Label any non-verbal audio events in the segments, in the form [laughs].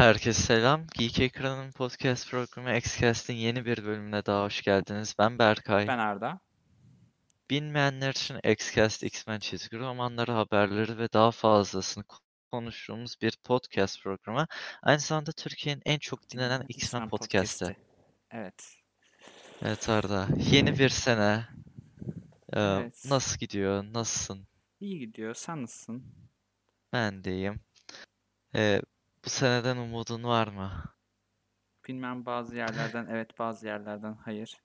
Herkese selam. Geek Ekran'ın podcast programı Xcast'in yeni bir bölümüne daha hoş geldiniz. Ben Berkay. Ben Arda. Bilmeyenler için Xcast, X-Men çizgi romanları, haberleri ve daha fazlasını konuştuğumuz bir podcast programı. Aynı zamanda Türkiye'nin en çok dinlenen X-Men podcast'i. Evet. Evet Arda. Yeni bir sene. Ee, Evet. Nasıl gidiyor? Nasılsın? İyi gidiyor. Sen nasılsın? Ben de iyiyim. Ee, bu seneden umudun var mı? Bilmem bazı yerlerden evet bazı yerlerden hayır.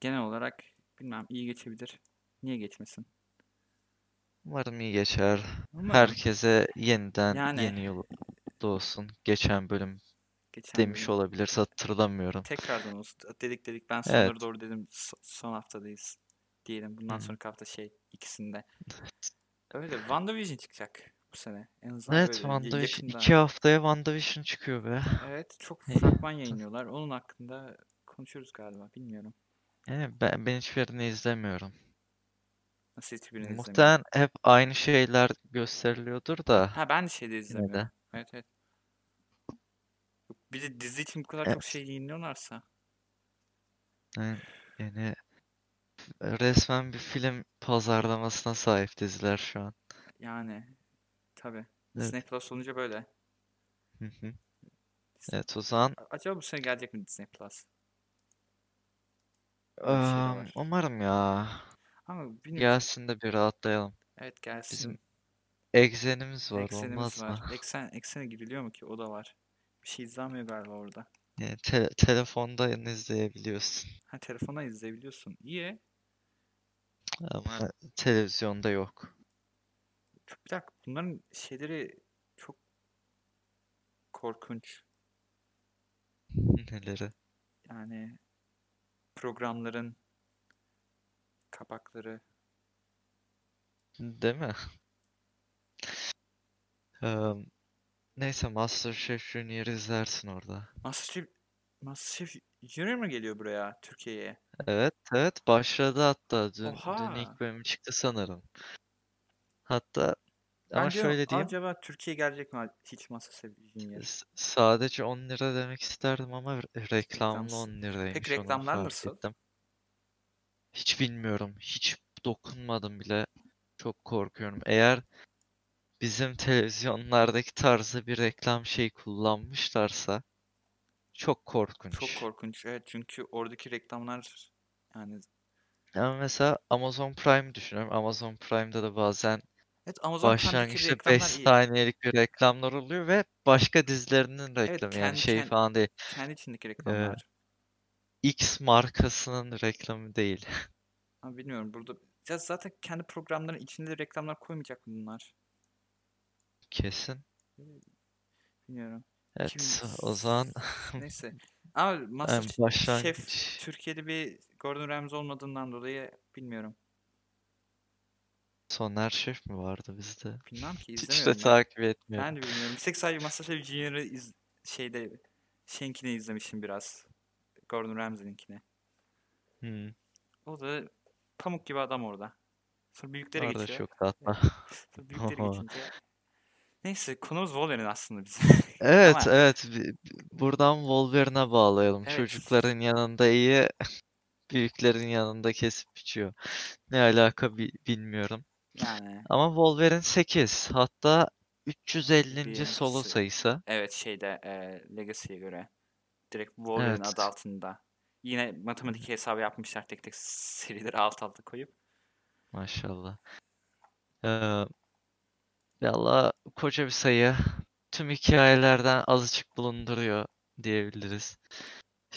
Genel olarak bilmem iyi geçebilir. Niye geçmesin? Umarım iyi geçer. Umarım Herkese yeniden Yani- yeni yıl olsun. Geçen bölüm geçen demiş bölüm olabiliriz hatırlamıyorum. Tekrardan olsun. Dedik dedik ben Evet. sonlara doğru dedim so- son haftadayız diyelim. Bundan Hı. sonraki hafta şey ikisinde. Öyle WandaVision çıkacak bu sene. En azından Evet böyle WandaVision. yakında. iki haftaya WandaVision çıkıyor be. Evet çok [laughs] fragman yayınlıyorlar. Onun hakkında konuşuruz galiba. Bilmiyorum. Yani ben, ben hiçbirini izlemiyorum. Nasıl hiçbirini izlemiyorum. Muhtemelen hep aynı şeyler gösteriliyordur da. Ha ben de şeyde Yine izlemiyorum. de. Evet evet. Bir de dizi için bu kadar Evet. çok şey yayınlıyorlarsa. Yani, yani resmen bir film pazarlamasına sahip diziler şu an. Yani tabii. Evet. Disney Plus olunca böyle. Hı hı. Disney- Evet o zaman Acaba bu sene gelecek mi Disney Plus? Var. umarım ya. Ama bilmiyorum. Gelsin de bir rahatlayalım. Evet gelsin. Bizim Exenimiz var Eksenimiz olmaz var. mı? Eksen, eksene giriliyor mu ki? O da var. Bir şey izlenmiyor galiba orada. Yani te- telefondan izleyebiliyorsun. Ha telefona izleyebiliyorsun. İyi. Ama televizyonda yok. Bir dakika. Bunların şeyleri çok korkunç. [laughs] Neleri? Yani programların kapakları. Değil mi? [laughs] Eee, neyse MasterChef Junior izlersin orada. Masterchef, Masterchef Junior mu geliyor buraya Türkiye'ye? Evet, evet başladı hatta. Dün, dün Oha. ilk bölümü çıktı sanırım. Hatta ama şöyle diyeyim. acaba Türkiye gelecek mi hiç Masterchef Junior? s- Sadece 10 lira demek isterdim ama re- reklamlı Reklamsız. 10 liraymış Peki reklamlar nasıl? ettim. Hiç bilmiyorum. Hiç dokunmadım bile. Çok korkuyorum. Eğer bizim televizyonlardaki tarzı bir reklam şey kullanmışlarsa çok Çok korkunç. korkunç. Evet çünkü oradaki reklamlar yani Ama mesela Amazon Prime düşünüyorum. Amazon Prime'da da bazen Evet Amazon Prime'deki başlangıçta 5 reklamlar iyi. saniyelik bir reklamlar oluyor ve başka dizilerinin reklamı. Yani kendi, şey kendi, falan değil. kendi içindeki reklamlar. X markasının reklamı değil. Ama bilmiyorum burada ya zaten kendi programların içinde reklamlar koymayacak mı bunlar? Kesin. Bilmiyorum. Evet, 2000 o zaman [laughs] neyse. Ama [laughs] yani Masterchef başlangıç Türkiye'de bir Gordon Ramsay olmadığından dolayı bilmiyorum. Soner Şef mi vardı bizde? Bilmem ki [laughs] Hiç de izlemiyorum ben. takip etmiyorum. Ben de bilmiyorum. Bir tek sadece Masterchef Junior'ı iz şeyde şeyinkini izlemişim biraz. Gordon Ramsay'inkini. Hmm, O da pamuk gibi adam orada. Sonra büyüklere orada geçiyor. çok tatlı. Sonra büyüklere [laughs] geçince. Neyse konumuz Wolverine aslında bizim. [laughs] Evet, Ama evet. bi- bi- Buradan Wolverine'e bağlayalım. evet. Çocukların yanında iyi, büyüklerin yanında kesip biçiyor. Ne alaka bi- bilmiyorum. Yani Ama Wolverine 8. Hatta 350. bir solo öncesi. sayısı. Evet şeyde e, Legacy'ye göre. Direkt Wolverine Evet. adı altında. Yine matematik hesabı yapmışlar tek tek serileri alt alta koyup. Maşallah. Ee, valla koca bir sayı. Tüm hikayelerden azıcık bulunduruyor diyebiliriz.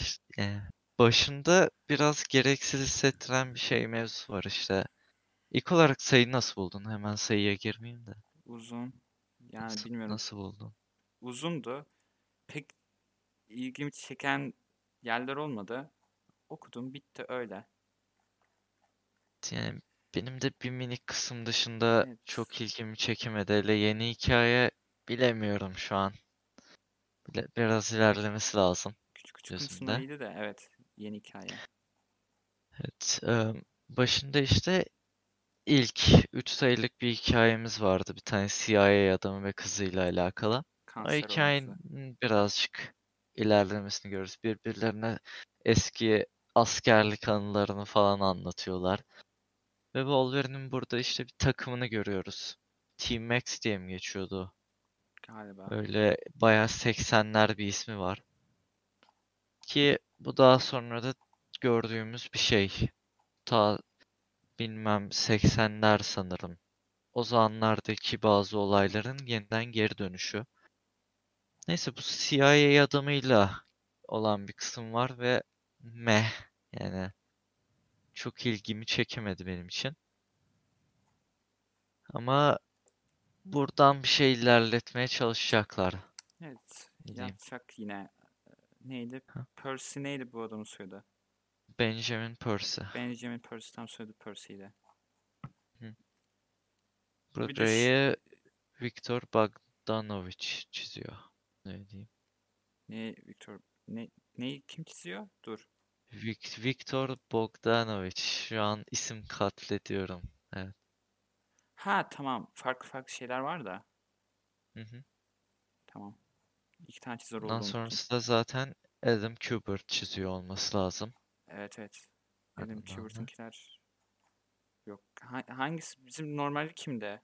İşte, başında biraz gereksiz hissettiren bir şey mevzusu var işte. İlk olarak sayıyı nasıl buldun? Hemen sayıya girmeyeyim de. Uzun. Yani Nasıl, bilmiyorum. nasıl buldun? Uzundu. Pek ilgimi çeken yerler olmadı. Okudum bitti öyle. Yani benim de bir minik kısım dışında Evet. çok ilgimi çekemedi. Hele yeni hikaye bilemiyorum şu an. Bile- Biraz ilerlemesi lazım Küçük küçük gözümde. iyiydi de evet. Yeni hikaye. Evet, e, başında işte ilk 3 sayılık bir hikayemiz vardı. Bir tane CIA adamı ve kızıyla alakalı. O Kanser olması. hikayenin birazcık ilerlemesini görürüz. Birbirlerine eski askerlik anılarını falan anlatıyorlar. Ve Wolverine'in burada işte bir takımını görüyoruz. Team Max diye mi geçiyordu? Galiba. Öyle bayağı 80'ler bir ismi var. Ki bu daha sonra da gördüğümüz bir şey. Ta bilmem 80'ler sanırım. O zamanlardaki bazı olayların yeniden geri dönüşü. Neyse bu CIA adamıyla olan bir kısım var ve meh yani çok ilgimi çekemedi benim için. Ama buradan bir şey ilerletmeye çalışacaklar. Evet. Diyeyim? Yapacak yine. Neydi? Ha. Percy neydi bu adamın soyadı? Benjamin Percy. Benjamin Percy tam de şu- Burayı Viktor Bogdanovich çiziyor. Ne diyeyim? Ne Victor ne neyi kim çiziyor? Dur. Vik- Viktor Bogdanovich. Şu an isim katlediyorum. Evet. Ha tamam. Farklı farklı şeyler var da. Hı hı. Tamam. İki tane çizer olduğunu unuttum. sonrası da zaten Adam Kubert çiziyor olması lazım. Evet evet. Adam Adamlar da. Kubert'ınkiler yok. Ha- hangisi bizim normali kimde?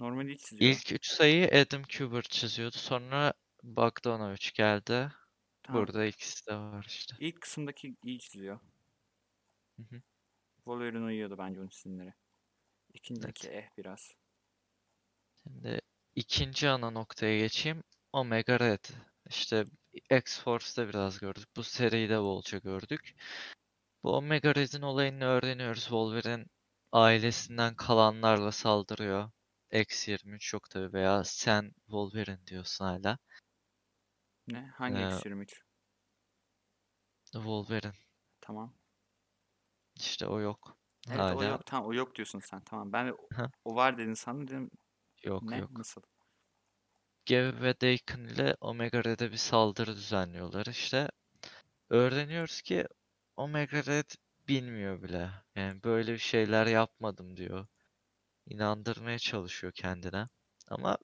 Normali çiziyor. İlk üç sayıyı Adam Kubert çiziyordu. Sonra Bogdanovich geldi. Tamam. Burada ikisi de var işte. İlk kısımdaki iyi çiziyor. Hı hı. Wolverine uyuyordu bence onun çizimleri. İkinciki eh biraz. Şimdi ikinci ana noktaya geçeyim. Omega Red. İşte X-Force'da biraz gördük. Bu seride bolca gördük. Bu Omega Red'in olayını öğreniyoruz. Wolverine ailesinden kalanlarla saldırıyor. X-23 yok tabi veya sen Wolverine diyorsun hala. Ne? Hangi Ee, X23? Wolverine. Tamam. İşte o yok. Evet o Hala yok. Tamam o yok diyorsun sen. Tamam. Ben o- o var dedin sandım. Dedim yok ne? yok. Nasıl? Gav ve Daken ile Omega Red'e bir saldırı düzenliyorlar. İşte öğreniyoruz ki Omega Red bilmiyor bile. Yani böyle bir şeyler yapmadım diyor. İnandırmaya çalışıyor kendine. Ama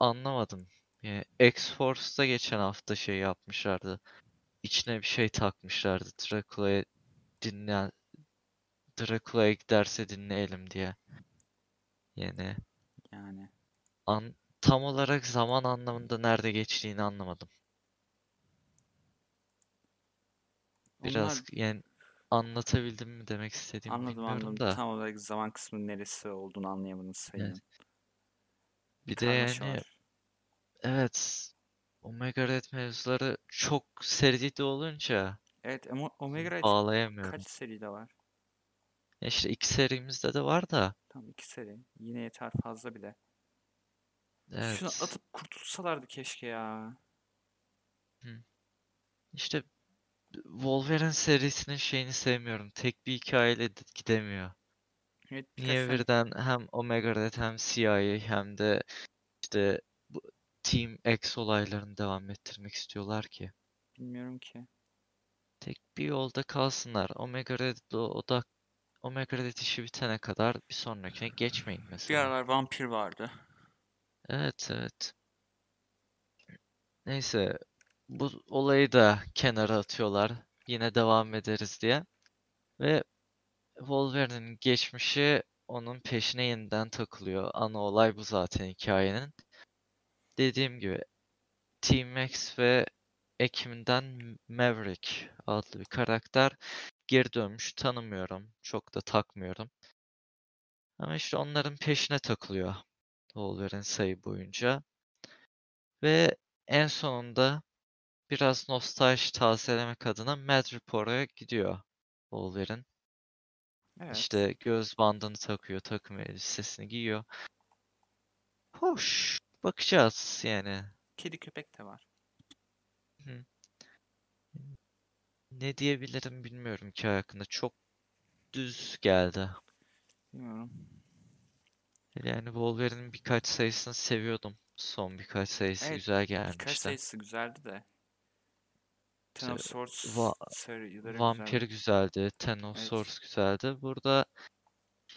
anlamadım. Yani X-Force'da geçen hafta şey yapmışlardı. İçine bir şey takmışlardı. Dracula'ya dinle Dracula'ya giderse dinleyelim diye. Yani Yani. an tam olarak zaman anlamında nerede geçtiğini anlamadım. Biraz Onlar yani anlatabildim mi demek istediğimi anladım bilmiyorum anladım. da. Tam olarak zaman kısmı neresi olduğunu anlayamadım sayının. Evet. Bir de Karmaşa yani var. evet Omega Red mevzuları çok seride olunca Evet ama Omega Red bağlayamıyorum. kaç seride var? Ya işte iki serimizde de var da Tam iki seri. Yine yeter fazla bile. Şunu evet atıp kurtulsalardı keşke ya. işte Wolverine serisinin şeyini sevmiyorum. Tek bir hikayeyle de gidemiyor. Evet Niye tane birden hem Omega Red hem CIA hem de işte bu Team X olaylarını devam ettirmek istiyorlar ki? bilmiyorum ki. Tek bir yolda kalsınlar. Omega Red'de odak Omega Red işi bitene kadar bir sonrakine geçmeyin Bir mesela. aralar vampir vardı. Evet evet. Neyse bu olayı da kenara atıyorlar. Yine devam ederiz diye. Ve Wolverine'in geçmişi onun peşine yeniden takılıyor. Ana olay bu zaten hikayenin. Dediğim gibi Team X ve ekibinden Maverick adlı bir karakter geri dönmüş. Tanımıyorum. Çok da takmıyorum. Ama işte onların peşine takılıyor Wolverine sayı boyunca. Ve en sonunda biraz nostalji tazelemek adına Madripoor'a gidiyor Wolverine. Evet. İşte göz bandını takıyor, takım elbisesini giyiyor. Hoş. Bakacağız yani. Kedi köpek de var. Ne diyebilirim bilmiyorum hikaye hakkında. Çok düz geldi. Bilmiyorum. Yani Wolverine'in birkaç sayısını seviyordum. Son birkaç sayısı Evet, güzel Birkaç gelmişti. sayısı güzeldi de. Ten of İşte Swords va- serileri Vampir güzeldi. güzeldi. Ten of Evet. Swords güzeldi. Burada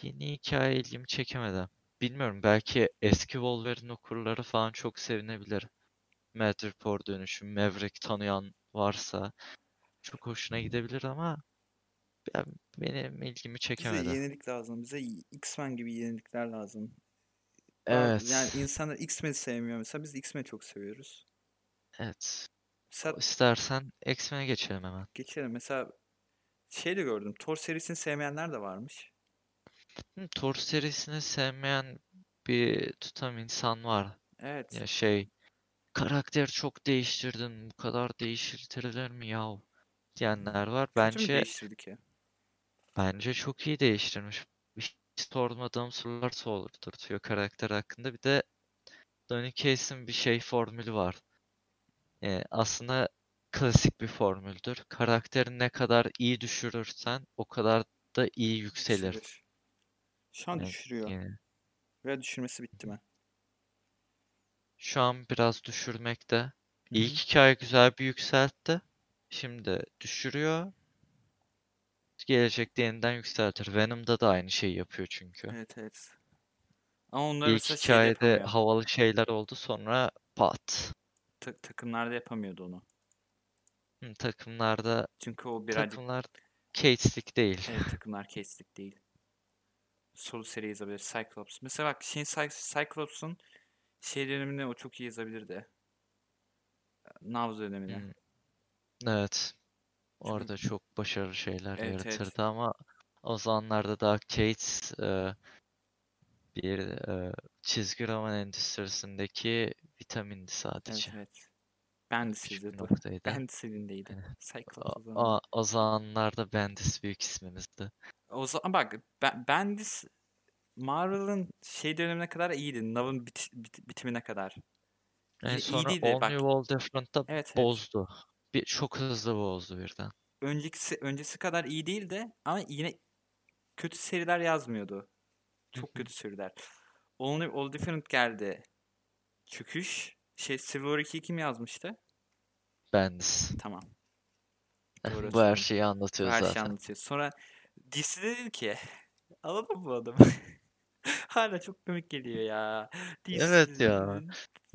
yeni hikaye ilgimi çekemedi. Bilmiyorum belki eski Wolverine okurları falan çok sevinebilir. Madripoor dönüşüm, Maverick tanıyan varsa çok hoşuna gidebilir ama ben, benim ilgimi Bize çekemedi. yenilik lazım. Bize X-Men gibi yenilikler lazım. Bazı- Yani Evet. insanlar X-Men'i sevmiyor mesela. Biz X-Men'i çok seviyoruz. Evet. Mesela İstersen X-Men'e geçelim hemen. geçelim. Mesela şey de gördüm. Thor serisini sevmeyenler de varmış. Hı, Thor serisini sevmeyen bir tutam insan var. Evet. Ya şey karakteri çok değiştirdin. Bu kadar değiştirilir mi yahu? diyenler var. Kötü mü Bence değiştirdi ki? Bence çok iyi değiştirmiş. Hiç sormadığım sorular sordurtuyor karakter hakkında. Bir de Donny Case'in bir şey formülü var. Ee, aslında klasik bir formüldür. Karakteri ne kadar iyi düşürürsen o kadar da iyi yükselir. Düşürür. Şu an Yani, düşürüyor. yani Ve düşürmesi bitti mi? şu an biraz düşürmekte. Hı İlk hikaye güzel bir yükseltti. Şimdi düşürüyor. Gelecekte yeniden yükseltir. Venom'da da aynı şeyi yapıyor çünkü. Evet evet. Ama onları İlk mesela şeyde hikayede yapamıyor. havalı şeyler oldu sonra pat. Ta- takımlarda yapamıyordu onu. Hı, takımlarda Çünkü o birazcık takımlar Cates'lik değil. evet, takımlar kestik değil. Solo seri yazabilir. Cyclops. Mesela bak şeyin Cy- Cyclops'un şey döneminde o çok iyi yazabilirdi. Nav dönemine. Hı, Evet. Çünkü Orada çok başarılı şeyler evet evet. yaratırdı ama o zamanlarda daha Cates e, bir e, çizgi roman endüstrisindeki vitamindi Evet sadece. evet. Bendis bir yazıyordu. noktaydı. Bendis elindeydi. Yani Cyclops o, o o, zamanlarda Bendis büyük ismimizdi. O zaman bak ben, Bendis Marvel'ın şey dönemine kadar iyiydi. Nav'ın bit, bit- bitimine kadar. İyi sonra değildi. All Bak New World Different'ta evet evet. Bir, çok hızlı bozdu birden. Önceki öncesi kadar iyi değildi ama yine kötü seriler yazmıyordu. Çok kötü seriler. All, New- All Different geldi. Çöküş. Şey War 2'yi kim yazmıştı? Bendis. Tamam. [laughs] Bu Doğru her hatırladım. şeyi Bu anlatıyor her şeyi zaten. anlatıyor. Sonra DC dedi ki alalım bu adamı. [laughs] Hala çok komik geliyor ya. Evet ya.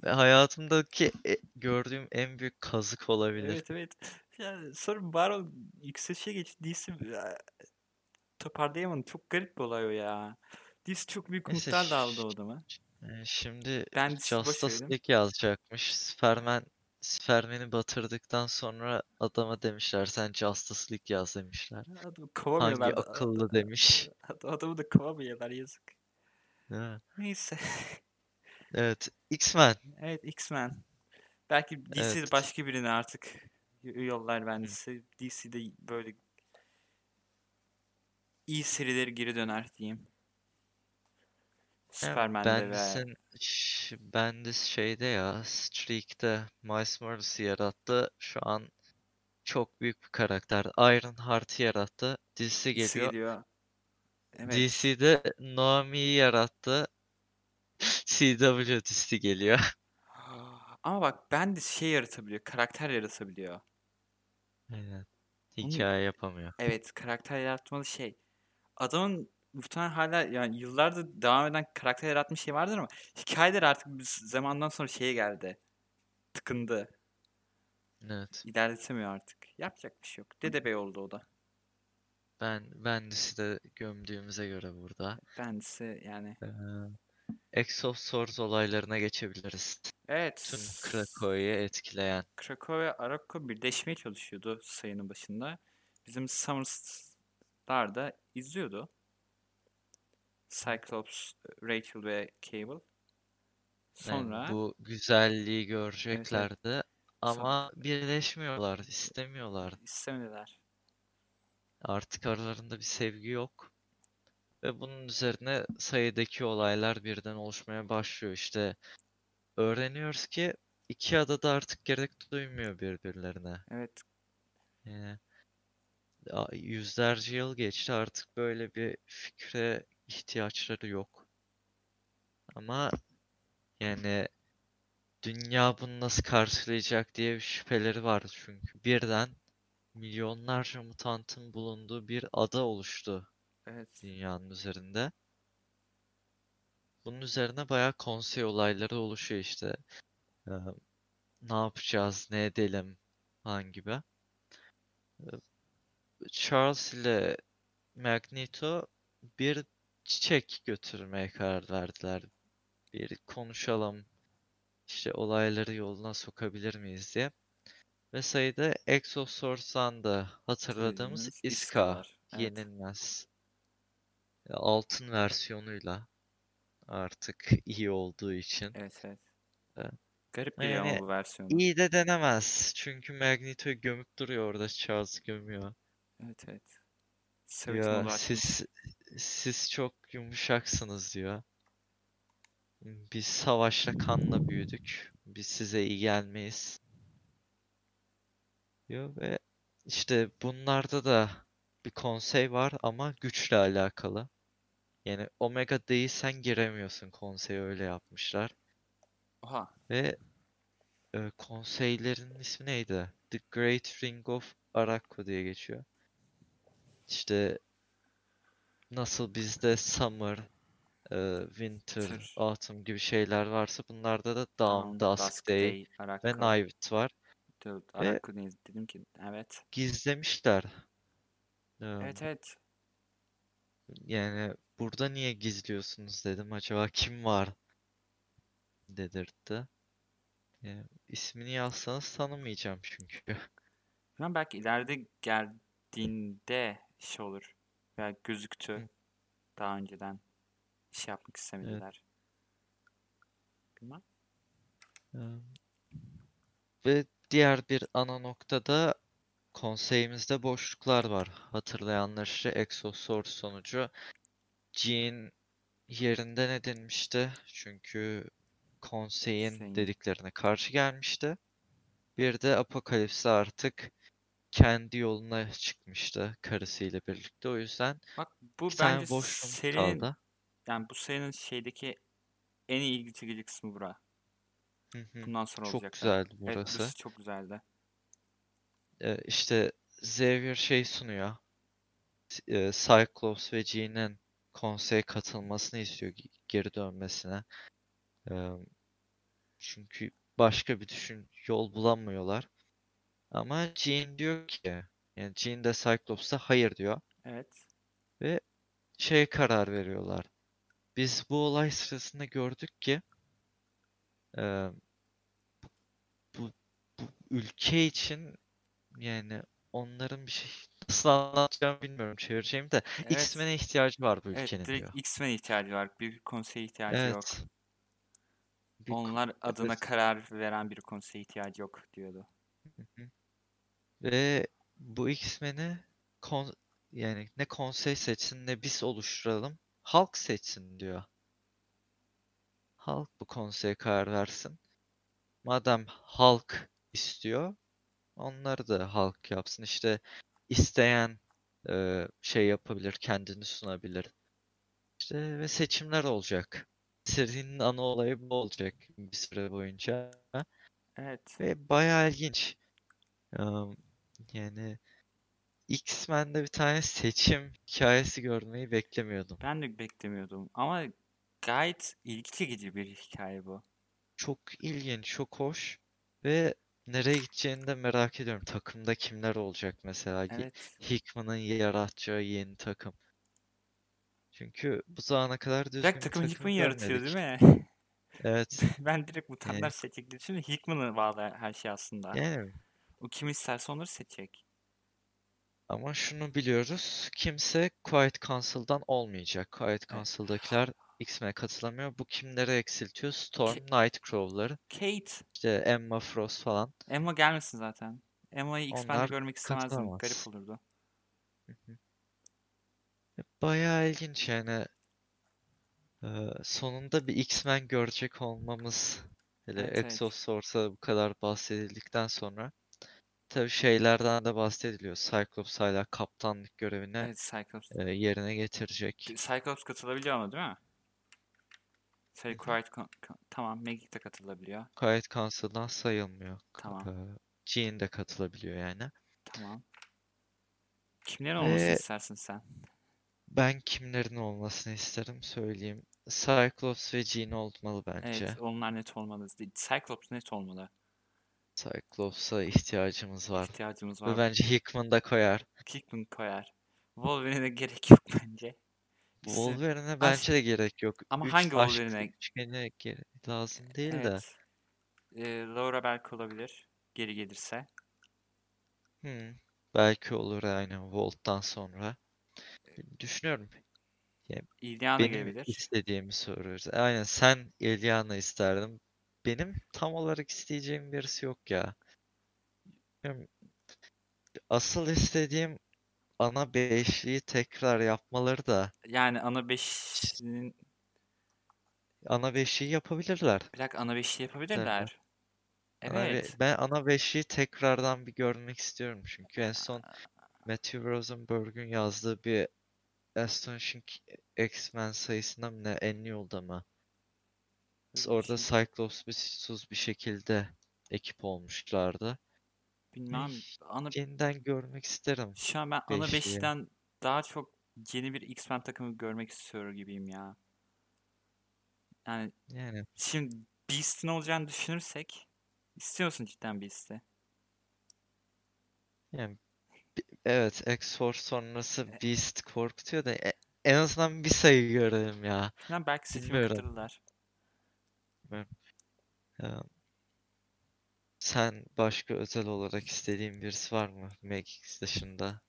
Ve Hayatımdaki e- gördüğüm en büyük kazık olabilir. Evet evet. Yani sonra Marvel yükselişe geçti. DC ya, toparlayamadı. Çok garip bir olay o ya. DC çok büyük Neyse umutlarla aldı o adamı. e, şimdi Ben Justice. League yazacakmış. Superman Superman'i batırdıktan sonra adama demişler sen Justice League yaz demişler. Adamı Hangi kovamıyorlar da. akıllı demiş. Ad- Adamı da kovamıyorlar yazık. Neyse. [laughs] Evet. X-Men. Evet X-Men. Belki DC de Evet. başka birine artık yollar bendisi. DC'de böyle iyi serileri geri döner diyeyim. Superman'de ve Bendis'in ş- Bendis şeyde ya Streak'te Miles Morales'ı yarattı. Şu an çok büyük bir karakter. Ironheart'ı yarattı. DC DC geliyor. geliyor. Evet. DC'de Naomi'yi yarattı. CW dizisi geliyor. [laughs] Ama bak ben de şey yaratabiliyor. Karakter yaratabiliyor. Onu Hikaye yapamıyor. evet karakter yaratmalı şey. Adamın muhtemelen hala yani yıllardır devam eden karakter yaratmış şey vardır ama hikayeler artık bir zamandan sonra şeye geldi. Tıkındı. Evet. İlerletemiyor artık. Yapacak bir şey yok. Dede Bey oldu o da. Ben Bendis'i de gömdüğümüze göre burada. Bendisi yani. Ee, X of Swords olaylarına geçebiliriz. Evet. Tüm Krakow'u etkileyen. Krakow ve Arako birleşmeye çalışıyordu sayının başında. Bizim Summers'lar da izliyordu. Cyclops, Rachel ve Cable. Yani Sonra bu güzelliği evet evet. göreceklerdi Son, ama birleşmiyorlar, istemiyorlar. istemediler. Artık aralarında bir sevgi yok. Ve bunun üzerine sayıdaki olaylar birden oluşmaya başlıyor. İşte öğreniyoruz ki iki ada da artık gerek duymuyor birbirlerine. Evet. Yani a- yüzlerce yıl geçti artık böyle bir fikre ihtiyaçları yok. Ama yani dünya bunu nasıl karşılayacak diye bir şüpheleri var çünkü. Birden milyonlarca mutantın bulunduğu bir ada oluştu. Evet. dünyanın üzerinde. Bunun üzerine bayağı konsey olayları oluşuyor işte. Ee, ne yapacağız, ne edelim falan gibi. Ee, Charles ile Magneto bir çiçek götürmeye karar verdiler. Bir konuşalım, işte olayları yoluna sokabilir miyiz diye. Ve sayıda Exosource'dan da hatırladığımız Bildiğimiz Iska var. Evet. yenilmez. E, Altın versiyonuyla artık iyi olduğu için. Evet evet. Evet. Garip ama Yani bu versiyonu. İyi de denemez. Çünkü Magneto'yu gömüp duruyor orada. Charles gömüyor. Evet evet. Ya siz siz çok yumuşaksınız diyor. Biz savaşla kanla büyüdük. Biz size iyi gelmeyiz. Diyor ve işte bunlarda da bir konsey var ama güçle alakalı. Yani Omega değilsen giremiyorsun konseye öyle yapmışlar. Oha. Ve e, konseylerin ismi neydi? The Great Ring of Arakko diye geçiyor. İşte nasıl bizde Summer, e, Winter, Winter. Autumn gibi şeyler varsa bunlarda da Dawn, Dawn, Dusk, Day ve Araka. Night var. Dur, Ve- Araka ne- dedim ki evet. Gizlemişler. E, Evet evet. Yani burada niye gizliyorsunuz dedim. Acaba kim var? dedirtti. E, ismini yazsanız tanımayacağım çünkü. Bilmem belki ileride geldiğinde şey olur. Veya gözüktü. Hı. Daha önceden şey yapmak istemediler. Bilmem. Ee, Ve diğer bir ana noktada konseyimizde boşluklar var. Hatırlayanlar işte Exosource sonucu Jean yerinde ne denmişti? Çünkü konseyin Konseyin. dediklerine karşı gelmişti. Bir de Apokalipsi artık kendi yoluna çıkmıştı karısıyla birlikte. O yüzden Bak bu bir tane bence boşluğumuz serinin kaldı. yani bu serinin şeydeki en ilgi çekici kısmı bura. Hı hı. Bundan sonra Çok olacaklar. güzeldi Evet burası. burası çok güzeldi. Ee, işte Xavier şey sunuyor. E, Cyclops ve Jean'in konseye katılmasını istiyor ge- geri dönmesine. Ee, çünkü başka bir düşün yol bulamıyorlar. Ama Jean diyor ki yani Jean de Cyclops da hayır diyor Evet. ve şey karar veriyorlar. Biz bu olay sırasında gördük ki e, bu, bu ülke için yani onların bir şey nasıl anlatacağımı bilmiyorum çevireceğim de Evet. X-Men'e ihtiyacı var bu Evet ülkenin direkt diyor. X-Men ihtiyacı var. Bir konseye ihtiyacı yok. Evet. Bir ko- Onlar adına evet. karar veren bir konseye ihtiyacı yok diyordu. Hı hı. Ve bu X-Men'i kon yani ne konsey seçsin ne biz oluşturalım. Halk seçsin diyor. Halk bu konseye karar versin. Madem halk istiyor, onları da halk yapsın. İşte isteyen e, şey yapabilir, kendini sunabilir. İşte ve seçimler olacak. Serinin ana olayı bu olacak bir süre boyunca. Evet. Ve bayağı ilginç. Am, Yani X-Men'de bir tane seçim hikayesi görmeyi beklemiyordum. Ben de beklemiyordum ama gayet ilgi çekici bir hikaye bu. Çok ilginç, çok hoş ve nereye gideceğini de merak ediyorum. Takımda kimler olacak mesela? Evet. Hickman'ın yaratacağı yeni takım. Çünkü bu zamana kadar düzgün Direkt bir takım takım Hickman yaratıyor değil mi? Evet. [laughs] Ben direkt mutantlar seçecekleri için Hickman'a bağlı her şey aslında. Yani O kim isterse onları seçecek. ama şunu biliyoruz. Kimse Quiet Council'dan olmayacak. Quiet. Council'dakiler X-Men'e katılamıyor. Bu kimleri eksiltiyor? Storm, Nightcrawler, Kate. işte Emma Frost falan. Emma gelmesin zaten. Emma'yı X-Men'de görmek istemezdim. Garip olurdu. Bayağı ilginç yani. Ee, sonunda bir X-Men görecek olmamız. Hele Evet, evet. Exosource'a bu kadar bahsedildikten sonra. Tabii şeylerden de bahsediliyor. Cyclops hala kaptanlık görevini Evet Cyclops. e, yerine getirecek. Cyclops katılabiliyor ama değil mi? Hı. Quiet Con- Con- tamam Magik de katılabiliyor. Quiet Council'dan sayılmıyor. Tamam. e, Jean de katılabiliyor yani. Tamam. Kimlerin olmasını Ve istersin sen? Ben kimlerin olmasını isterim söyleyeyim. Cyclops ve Jean olmalı bence. Evet, onlar net olmalı. Cyclops net olmalı. Cyclops'a ihtiyacımız var. İhtiyacımız Ve var. bence Hickman da koyar. Kickman koyar. Wolverine'e gerek yok bence. Wolverine'e bence de gerek yok. Ama Üç hangi aşk Wolverine'e? üçgeni gere- lazım değil de. Evet. Ee, Laura belki olabilir. Geri gelirse. Hmm, belki olur aynen Volt'tan sonra. Düşünüyorum. Illyana Benim gelebilir. istediğimi soruyoruz. Aynen sen Eliana isterdin. Benim tam olarak isteyeceğim birisi yok ya. Asıl istediğim ana beşliği tekrar yapmaları da Yani ana beşinin ana beşliği yapabilirler. bir dakika ana beşli yapabilirler. Ana be- Evet. ben ana beşliği tekrardan bir görmek istiyorum çünkü en son Matthew Rosenberg'ün yazdığı bir Astonishing X-Men sayısında mı ne Annual'da mı? Orada Şimdi Cyclops'suz bir şekilde ekip olmuşlardı. Bilmem ana Yeniden görmek isterim. şu an ben ana beşliği. beşliden daha çok yeni bir X-Men takımı görmek istiyor gibiyim ya. Yani Yani şimdi Beast'in olacağını düşünürsek istiyorsun cidden Beast'i. yani evet X-Force sonrası Beast korkutuyor da e- en azından bir sayı görelim ya. Falan belki Steam'e Bilmiyorum. Sen başka özel olarak istediğin birisi var mı Magix dışında?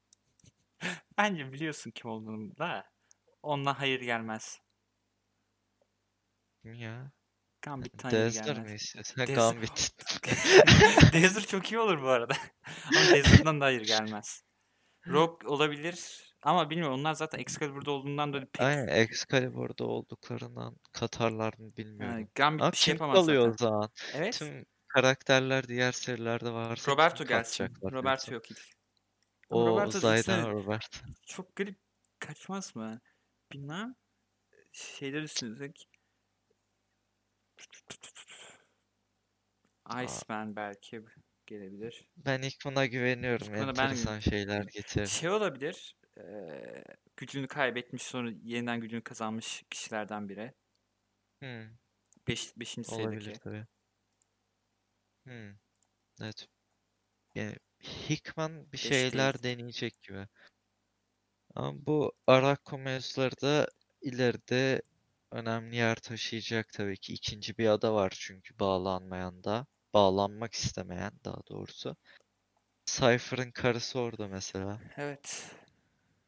Bence biliyorsun kim olduğunu da ondan hayır gelmez. Kim ya? Gambit'ten hayır Dazzler gelmez. mi istiyorsun? [laughs] Gambit. [laughs] Dazzler çok iyi olur bu arada. Ama Dazzler'dan da hayır gelmez. Rogue olabilir ama bilmiyorum onlar zaten Excalibur'da olduğundan dolayı pek Aynen Excalibur'da olduklarından katarlar mı bilmiyorum. yani Gambit Ama bir şey kim yapamaz kalıyor o zaten. zaman? Evet. Tüm karakterler diğer serilerde varsa Roberto gelsin. katacaklar Roberto yoksa? yok. Ama O Roberto da Zayden içine Robert. çok garip kaçmaz mı? Bilmem. Şeyler düşünürsek Iceman belki gelebilir. Ben Hickman'a güveniyorum. Hickman'a ben Enteresan şeyler getirir. Şey olabilir. eee, gücünü kaybetmiş sonra yeniden gücünü kazanmış kişilerden biri. Hmm, 5. Beş, beşinci olabilir sayıdaki. tabii. Hmm, evet. Yani Hickman bir Beş şeyler deneyecek gibi. Ama bu Arakko mevzuları da ileride önemli yer taşıyacak tabii ki. İkinci bir ada var çünkü bağlanmayan da. Bağlanmak istemeyen daha doğrusu. Cypher'ın karısı orada mesela. Evet.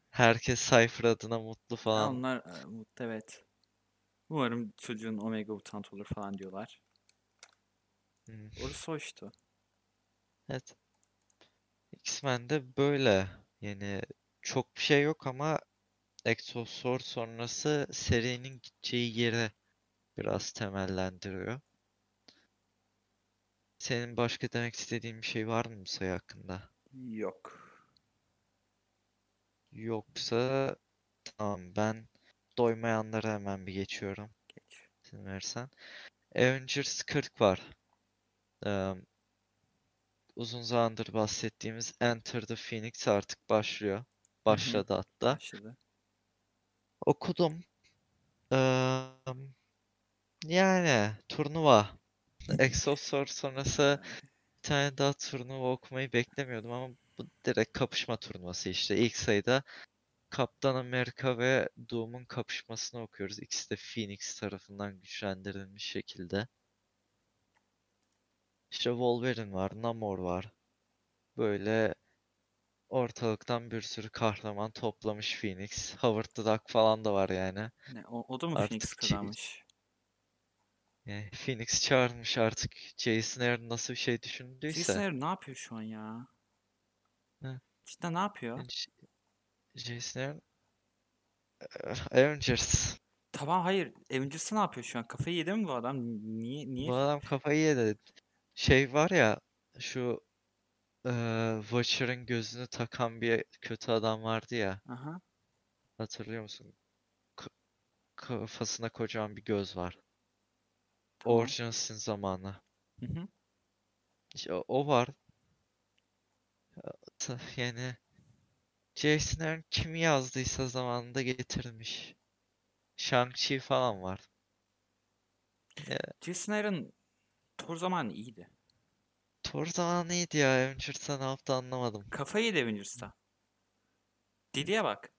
Herkes Cypher adına mutlu falan. onlar e, mutlu evet. Umarım çocuğun Omega mutant olur falan diyorlar. Hmm, Orası hoştu. Evet. X-Men'de böyle. Yani çok bir şey yok ama Exosword sonrası serinin gideceği yeri biraz temellendiriyor. Senin başka demek istediğin bir şey var mı bu sayı hakkında? Yok. Yoksa tamam ben doymayanlara hemen bir geçiyorum. Geç. İzin verirsen. Avengers 40 var. Eee, uzun zamandır bahsettiğimiz Enter the Phoenix artık başlıyor. Başladı hatta. Başladı. Okudum. Eee, yani turnuva. [laughs] Exosword sonrası bir tane daha turnuva okumayı beklemiyordum ama bu direkt kapışma turnuvası işte. İlk sayıda Kaptan Amerika ve Doom'un kapışmasını okuyoruz. İkisi de Phoenix tarafından güçlendirilmiş şekilde. İşte Wolverine var, Namor var. Böyle ortalıktan bir sürü kahraman toplamış Phoenix. Howard the Duck falan da var yani. Ne, o, o da mı Phoenix Artık çi- kazanmış? Yani Phoenix çağırmış artık Jason Aaron nasıl bir şey Jason düşündüyse. Aaron ne yapıyor şu an ya? Ha. Cidden ne yapıyor? Yani Jason Aaron eh, Avengers. Tamam hayır. Avengers'ı ne yapıyor şu an? Kafayı yedi mi bu adam? Niye niye? Bu adam kafayı yedi. Şey var ya şu eee Watcher'ın gözünü takan bir kötü adam vardı ya. Aha. Hatırlıyor musun? K- kafasında kocaman bir göz var. Tamam. Origin Sin zamanı. Hı hı. İşte o, o var. Ta- Yani Jason Aaron kimi yazdıysa zamanında getirmiş. Shang-Chi falan var. Jason Aaron Thor zamanı iyiydi. Thor zamanı iyiydi ya. Avengers'ta ne yaptı anlamadım. Kafayı yedi Avengers'ta. Dediye bak.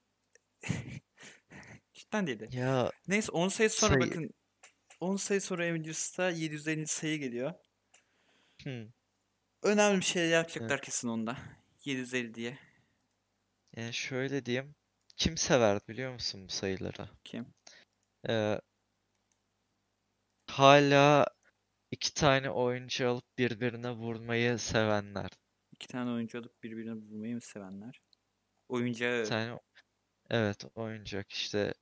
[laughs] Cidden dedi. Ya Neyse 10 sayı sonra Sayı- bakın 10 sayı sonra Avengers'ta 750 sayı geliyor. hmm. Önemli bir şey yapacaklar kesin onda. 750 diye. Yani şöyle diyeyim. Kim sever biliyor musun bu sayıları? Kim? Ee, hala iki tane oyuncu alıp birbirine vurmayı sevenler. İki tane oyuncu alıp birbirine vurmayı mı sevenler? Oyuncağı. Bir tane evet oyuncak işte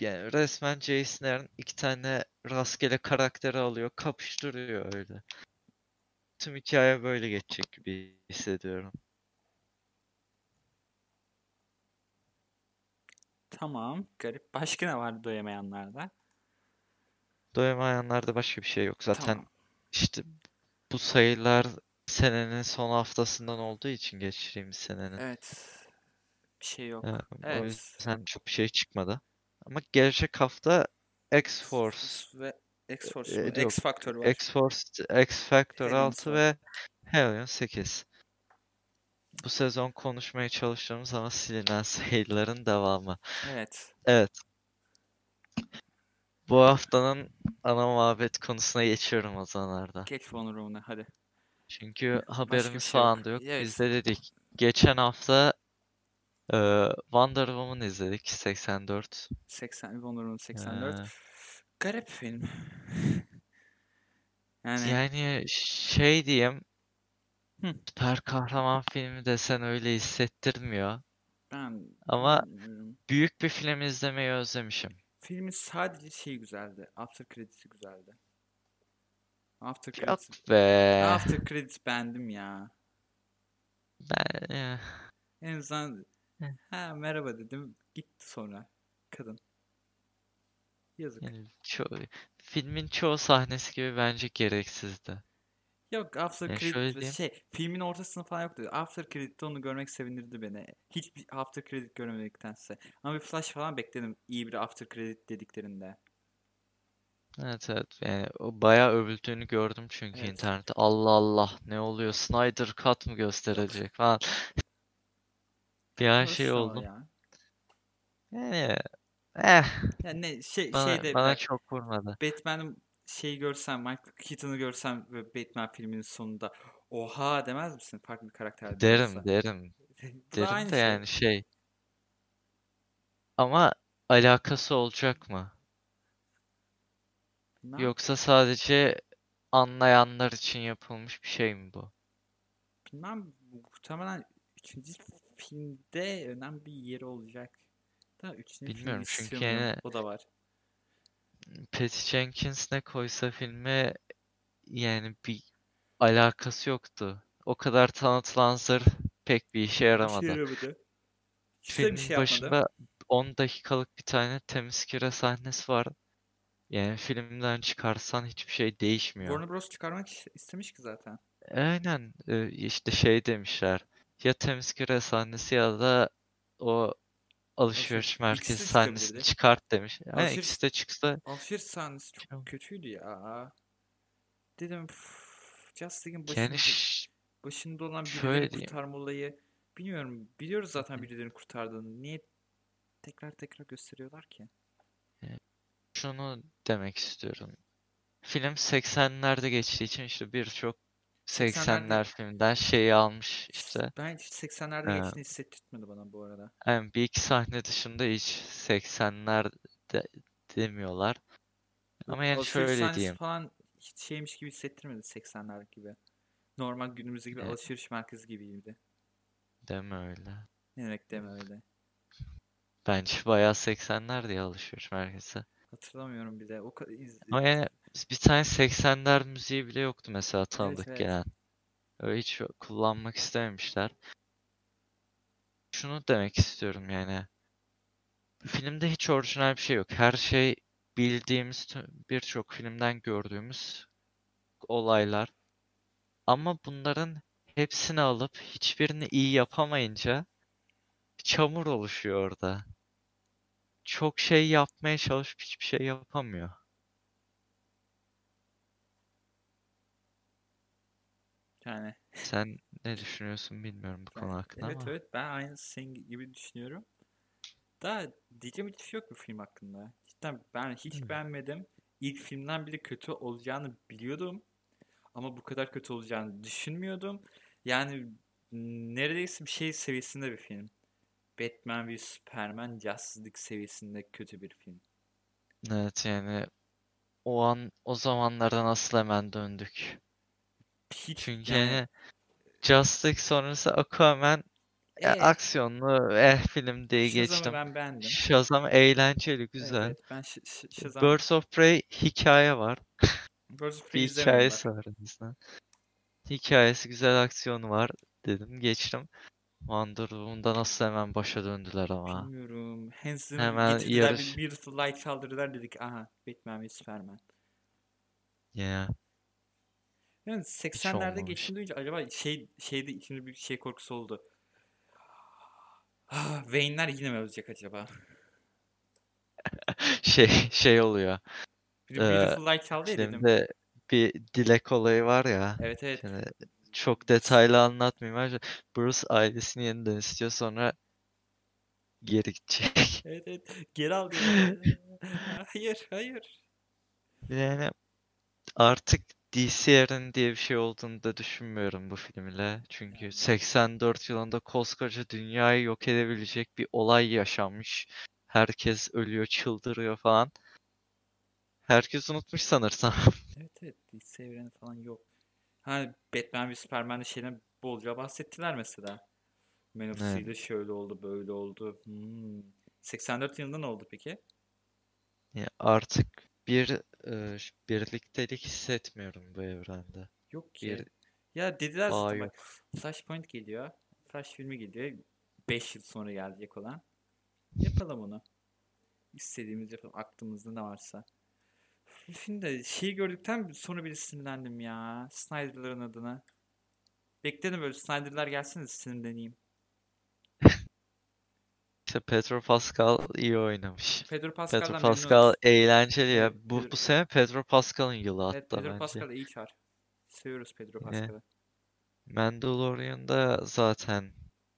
yani resmen Jason Aaron iki tane rastgele karakteri alıyor kapıştırıyor öyle. Tüm hikaye böyle geçecek gibi hissediyorum. Tamam. Garip. Başka ne vardı doyamayanlarda? Doyamayanlarda başka bir şey yok. Zaten Tamam. işte bu sayılar senenin son haftasından olduğu için geçtiğimiz senenin. Evet. Bir şey yok. Ee, o Evet. yüzden çok bir şey çıkmadı. Ama gelecek hafta X-Force, ve X-Force e, mu? yok, X-Factor var. X-Force, X-Factor Hellions 6 var. ve Hellion 8. Bu sezon konuşmaya çalıştığımız ama silinen sayıların devamı. Evet. Evet. Bu haftanın ana muhabbet konusuna geçiyorum o zamanlarda. Geç Wonder Woman'a hadi. Çünkü haberimiz şey yok. falan da yok. Evet. Biz de dedik. Geçen hafta e, Wonder Woman izledik 84. 80 Wonder Woman 84. Ee, Garip film. [laughs] Yani Yani şey diyeyim, Hı. süper kahraman filmi desen öyle hissettirmiyor. ben Ama büyük bir film izlemeyi özlemişim. Filmin sadece şeyi güzeldi. After credits'i güzeldi. After Yok credits. be. After credits beğendim ya. Ben, eh, En azından ha merhaba dedim. Gitti sonra kadın. Yazık. yani ço- filmin çoğu sahnesi gibi bence gereksizdi. Yok After Credit şöyle ve diyeyim. şey filmin ortasında falan yoktu. After Credit'te onu görmek sevindirdi beni. Hiçbir After Credit görmediktense. Ama bir flash falan bekledim iyi bir After Credit dediklerinde. Evet evet yani o bayağı övüldüğünü gördüm çünkü Evet. internette. Allah Allah ne oluyor? Snyder Cut mı gösterilecek [laughs] falan. Bir an şey Hoş ama oldum. ya. Yani eh Yani ne şey bana, şeyde bana bak, çok vurmadı. Batman'ın şeyi görsem Michael Keaton'ı görsem ve Batman filminin sonunda oha demez misin? Farklı bir karakter de Derim olsa. derim [laughs] derim de şey. yani şey ama alakası olacak mı? Ne Yoksa sadece anlayanlar için yapılmış bir şey mi bu? Bilmem muhtemelen üçüncü filmde önemli bir yeri olacak. Da üçüncü Bilmiyorum çünkü yani O da var. Patty Jenkins ne koysa filme yani bir alakası yoktu. O kadar tanıtılan zırh pek bir işe şey yaramadı. bir Filmin şey yapmadı. başında 10 dakikalık bir tane temiz kire sahnesi var. Yani filmden çıkarsan hiçbir şey değişmiyor. Warner Bros çıkarmak is- istemiş ki zaten. Aynen e, işte şey demişler. Ya temiz kire sahnesi ya da o alışveriş merkezi ikisi de sahnesini çıkabilirdi. çıkart demiş. Yani Alışveriş- ikisi de çıksa Alışveriş sahnesi çok kötüydü ya. Dedim "Üf, League'in başında, yani ş- başında olan şöyle birilerini diyeyim. kurtarma olayı bilmiyorum. Biliyoruz zaten birilerini kurtardığını. Niye tekrar tekrar gösteriyorlar ki? şunu demek istiyorum. Film 80'lerde geçtiği için işte birçok 80'lerde 80'ler filmden şeyi almış işte. Ben hiç 80'lerde Ee, geçtiğini hissettirtmedi bana bu arada. Yani bir iki sahne dışında hiç 80'ler de, demiyorlar. Ama yani alışveriş şöyle sahnesi diyeyim. falan hiç şeymiş gibi hissettirmedi 80'ler gibi. Normal günümüzde gibi Evet. alışveriş merkezi gibiydi. Deme öyle. Ne demek deme öyle. Bence bayağı 80'ler diye alışveriş merkezi. Hatırlamıyorum bile. O kadar iz... Ama yani bir tane 80'ler müziği bile yoktu mesela tanıdık evet. gelen. Öyle hiç kullanmak istememişler. Şunu demek istiyorum yani. Filmde hiç orijinal bir şey yok. Her şey bildiğimiz birçok filmden gördüğümüz olaylar. Ama bunların hepsini alıp hiçbirini iyi yapamayınca çamur oluşuyor orada. Çok şey yapmaya çalışıp hiçbir şey yapamıyor. Yani Sen ne düşünüyorsun bilmiyorum bu konu yani hakkında evet ama. evet ben aynı senin gibi düşünüyorum. Daha diyeceğim hiçbir şey yok bu film hakkında. Cidden ben hiç Hmm. beğenmedim. İlk filmden bile kötü olacağını biliyordum. Ama bu kadar kötü olacağını düşünmüyordum. Yani neredeyse bir şey seviyesinde bir film. Batman v Superman Justice seviyesinde kötü bir film. Evet yani o an o zamanlara nasıl hemen döndük. Hiç Çünkü yani yani Justice sonrası Aquaman ya, eh, aksiyonlu eh film diye Shazam'ı geçtim. ben beğendim. Shazam eğlenceli, Evet güzel. evet ben Sh- Sh- Shazam Birds of Prey hikaye var. [laughs] Birds of Bir izlemedim bak. hikayesi var en. Hikayesi güzel aksiyonu var dedim geçtim. Wonder Woman'da nasıl hemen başa döndüler ama. Bilmiyorum. Hans Zimmer Hemen getirdiler yarış. bir Beautiful Light çaldırdılar dedik. Aha Batman ve Superman. Ya Yani hiç 80'lerde olmamış. geçtiğini duyunca acaba şey şeyde içimde bir şey korkusu oldu. Ah, Wayne'ler yine mi ölecek acaba? [laughs] Şey şey oluyor. Bir Ee, Beautiful Light çaldı ya dedim. bir dilek olayı var ya. Evet evet. Şimdi çok detaylı anlatmayayım. Bruce ailesini yeniden istiyor sonra geri gidecek. [laughs] Evet evet. Geri al geri. [laughs] Hayır hayır. Yani artık DC evreni diye bir şey olduğunu da düşünmüyorum bu filmle. Çünkü Yani 84 yılında koskoca dünyayı yok edebilecek bir olay yaşanmış. Herkes ölüyor, çıldırıyor falan. Herkes unutmuş sanırsam. [laughs] evet evet. DC evreni falan yok. Ha Batman ve Superman'de şeyden bolca bahsettiler mesela. Man of Evet. Steel'de şöyle oldu böyle oldu. Hmm. 84 yılında ne oldu peki? Ya artık bir e, birliktelik hissetmiyorum bu evrende. Yok Bir ki. Ya dediler bağ zaten bak. Flashpoint geliyor. Flash filmi geliyor. 5 yıl sonra gelecek olan. Yapalım onu. İstediğimiz yapalım. Aklımızda ne varsa. Şimdi şeyi gördükten sonra bile sinirlendim ya. Snyder'ların adına. Bekledim böyle Snyder'lar gelsin de sinirleneyim. İşte Pedro Pascal iyi oynamış. Pedro Pedro Pascal eğlenceli ya. Bu Pedro, bu sene Pedro Pascal'ın yılı evet, hatta Pedro bence. Pascal iyi çar. Seviyoruz Pedro Pascal'ı. Mandalorian'da zaten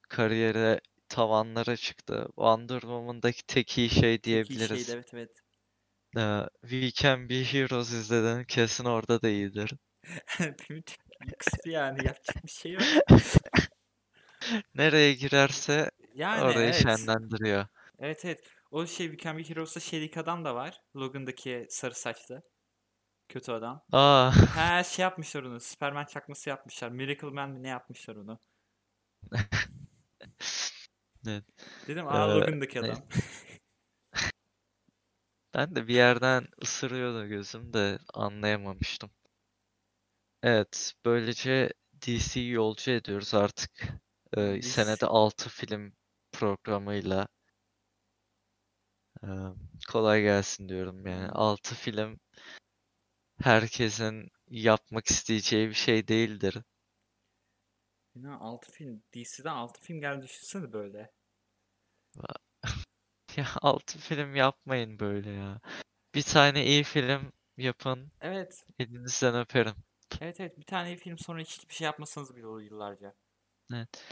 kariyere tavanlara çıktı. Wonder Woman'daki tek iyi şey Tek iyi şeydi diyebiliriz. evet evet. Ee, We Can Be Heroes izledin. Kesin orada da iyidir. [laughs] Kıstı yani yapacak bir şey yok. [laughs] Nereye girerse Yani orayı evet. şenlendiriyor. Evet evet. O şey We Can Be Heroes'ta şeydeki adam da var. Logan'daki sarı saçlı. Kötü adam. Aa, Ha şey yapmışlar onu. Superman çakması yapmışlar. Miracle Man mi ne yapmışlar onu. [laughs] evet. Dedim Ee, aa Logan'daki neyse. adam. [laughs] Ben de bir yerden ısırıyordu gözüm de anlayamamıştım. Evet, böylece DC'yi yolcu ediyoruz artık. Ee, Biz senede 6 film programıyla. Ee, kolay gelsin diyorum yani. yani 6 film herkesin yapmak isteyeceği bir şey değildir. yine 6 film. DC'den 6 film geldi düşünsene böyle. [laughs] Ya 6 film yapmayın böyle ya. Bir tane iyi film yapın. Evet. Elinizden öperim. Evet evet. Bir tane iyi film sonra hiçbir şey yapmasanız bile olur yıllarca. Evet.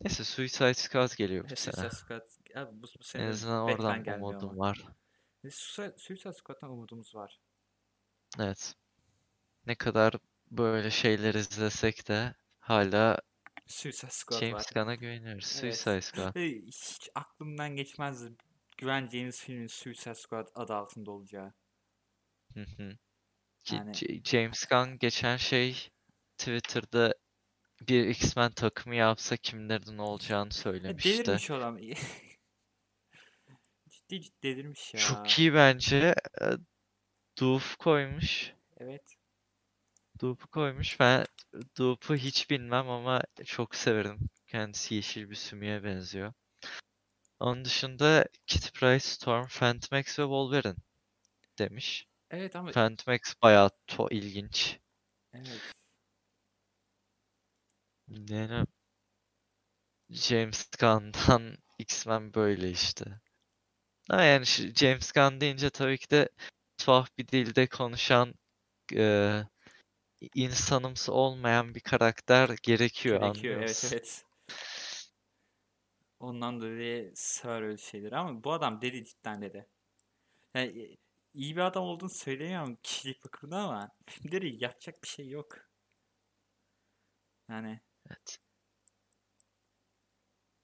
Neyse Suicide Squad geliyor bu Evet, sene. Suicide Squad. Abi bu, bu En sene azından Batman oradan gelmiyor umudum var. Ve Suicide, Squad'dan umudumuz var. Evet. Ne kadar böyle şeyler izlesek de hala Suicide Squad James. Gunn'a güveniyoruz. Evet. Suicide Squad. Ve hiç aklımdan geçmezdi güveneceğiniz filmin Suicide Squad adı altında olacağı. Hı hı. Yani James Gunn geçen şey Twitter'da bir X-Men takımı yapsa kimlerin olacağını söylemişti. delirmiş adam. [laughs] Ciddi ciddi delirmiş ya. Çok iyi bence. E, Doof koymuş. Evet. Doop'u koymuş. Ben Doop'u hiç bilmem ama çok severim. Kendisi yeşil bir sümüğe benziyor. Onun dışında Kitty Pryde, Storm, Phantom X ve Wolverine demiş. Evet ama Phantom X bayağı to ilginç. evet. Yani James Gunn'dan [laughs] X-Men böyle işte. Ama yani şu James Gunn deyince tabii ki de tuhaf bir dilde konuşan eee, insanımsı olmayan bir karakter gerekiyor Gerekiyor. Evet evet. Ondan dolayı sever öyle şeyleri ama bu adam deli cidden deli. Yani e, iyi bir adam olduğunu söyleyemem kişilik bakımından ama filmleri yapacak bir şey yok. Yani Evet.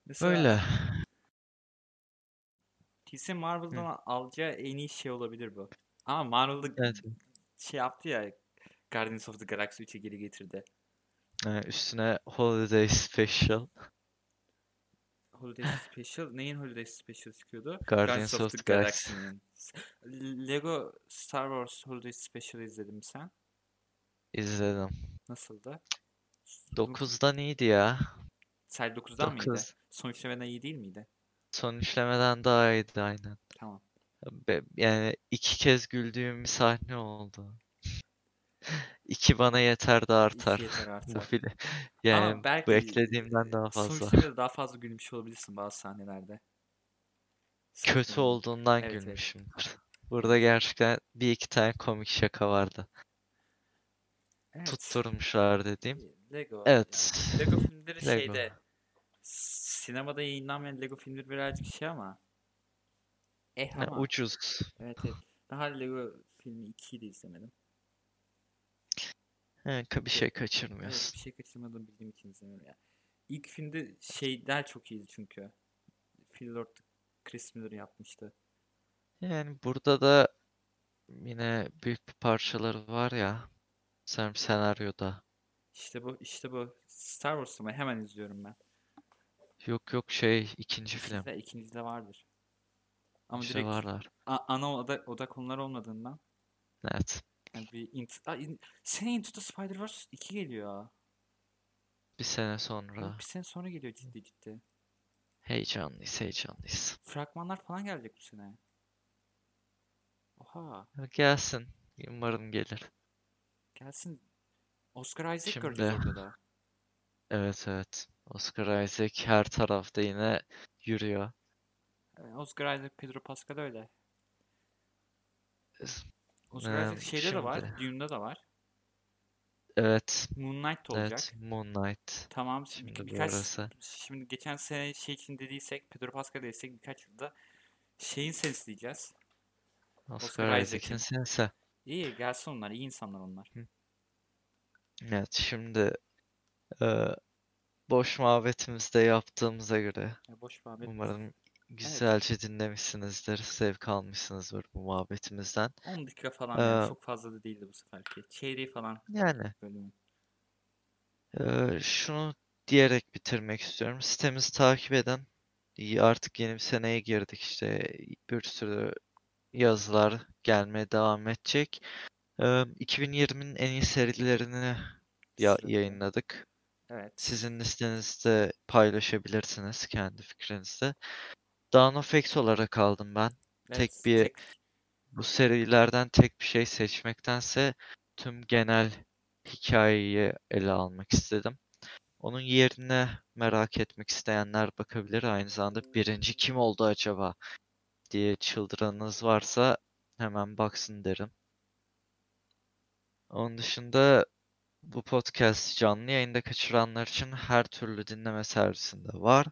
mesela Böyle. DC Marvel'dan alacağı en iyi şey olabilir bu. Ama Marvel'da Evet. şey yaptı ya Guardians of the Galaxy 3'e geri getirdi. Ee, üstüne Holiday Special, Holiday [laughs] Special neyin Holiday Special çıkıyordu? Guardians of the Galaxy. Galaxy'nin. Lego Star Wars Holiday Special izledin mi sen? izledim. Nasıldı? 9'dan iyiydi ya. Sadece 9'dan mıydı? 9. Son üçlemeden iyi değil miydi? Son üçlemeden daha iyiydi aynen. Tamam. Be- yani iki kez güldüğüm bir sahne oldu. İki bana yeter de artar. İki [laughs] yeter Bu artar. film. Ama Yani belki bu eklediğimden daha Son fazla. üçlemede daha fazla gülmüş olabilirsin bazı sahnelerde. Kötü Saçma. olduğundan Evet, evet. gülmüşümdür. Burada gerçekten bir iki tane komik şaka vardı. Evet. Tutturmuşlar dediğim. Lego. Evet. Lego filmleri Lego. şeyde sinemada yayınlanmayan Lego filmleri birazcık şey ama eh ama ucuz. evet evet. Daha Lego filmi 2'yi de izlemedim. He, bir şey Evet, kaçırmıyorsun. bir şey kaçırmadığımı bildiğim için izlemiyorum ya. İlk filmde şeyler çok iyiydi çünkü. Phil Lord Chris Miller yapmıştı. Yani burada da yine büyük bir parçaları var ya. Sanırım senaryoda. İşte bu, işte bu. Star Wars'ı mı? Hemen izliyorum ben. Yok yok şey ikinci film. İkincide, ikincide vardır. Ama İşte direkt varlar. a- ana oda, oda konular olmadığından Evet. yani bir int Aa, in- sene Into the Spider-Verse 2 geliyor. Bir sene sonra. bir sene sonra geliyor ciddi ciddi. Heyecanlıyız heyecanlıyız. Fragmanlar falan gelecek bu sene. Oha. Gelsin. Umarım gelir. Gelsin. Oscar Isaac Şimdi orada da. evet evet. Oscar Isaac her tarafta yine yürüyor. Ee, Oscar Isaac, Pedro Pascal öyle. Oscar Ee, Isaac şeyde de var. şimdi Dune'da da var. evet. Moon Knight olacak. Evet. Moon Knight. Tamam. Şimdi bu birkaç arası. şimdi geçen sene şey için dediysek Pedro Pascal dediysek birkaç yılda şeyin sesini diyeceğiz. Oscar Oscar Isaac'in Isaac'in. sense. İyi gelsin onlar. iyi insanlar onlar. Evet şimdi e, boş muhabbetimizde yaptığımıza göre Ya boş muhabbet. umarım güzelce dinlemişsinizdir, zevk almışsınızdır bu muhabbetimizden. 10 dakika falan yani Ee, çok fazla da değildi bu seferki. Çeyreği falan Yani bölümün. e, şunu diyerek bitirmek istiyorum. Sitemizi takip. İyi, Artık yeni bir seneye girdik işte bir sürü yazılar gelmeye devam edecek. E, 2020'nin en iyi serilerini ya yayınladık. Evet. Sizin listenizde paylaşabilirsiniz kendi fikrinizde. Dawn of X olarak aldım ben. tek Evet, bir- tek- Bu serilerden tek bir şey seçmektense tüm genel hikayeyi ele almak istedim. Onun yerine merak etmek isteyenler bakabilir. Aynı zamanda birinci kim oldu acaba diye çıldıranınız varsa hemen baksın derim. Onun dışında bu podcast canlı yayında kaçıranlar için her türlü dinleme servisinde var.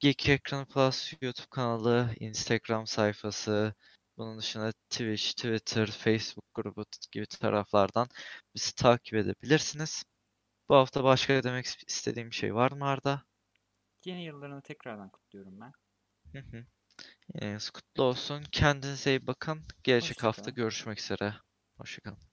Geek Ekran Plus YouTube kanalı, Instagram sayfası, bunun dışında Twitch, Twitter, Facebook grubu gibi taraflardan bizi takip edebilirsiniz. Bu hafta başka demek istediğim bir şey var mı Arda? yeni yıllarını tekrardan kutluyorum ben. Hı hı. Yine kutlu olsun. Kendinize iyi bakın. Gelecek Hoşça hafta görüşmek üzere. Hoşçakalın.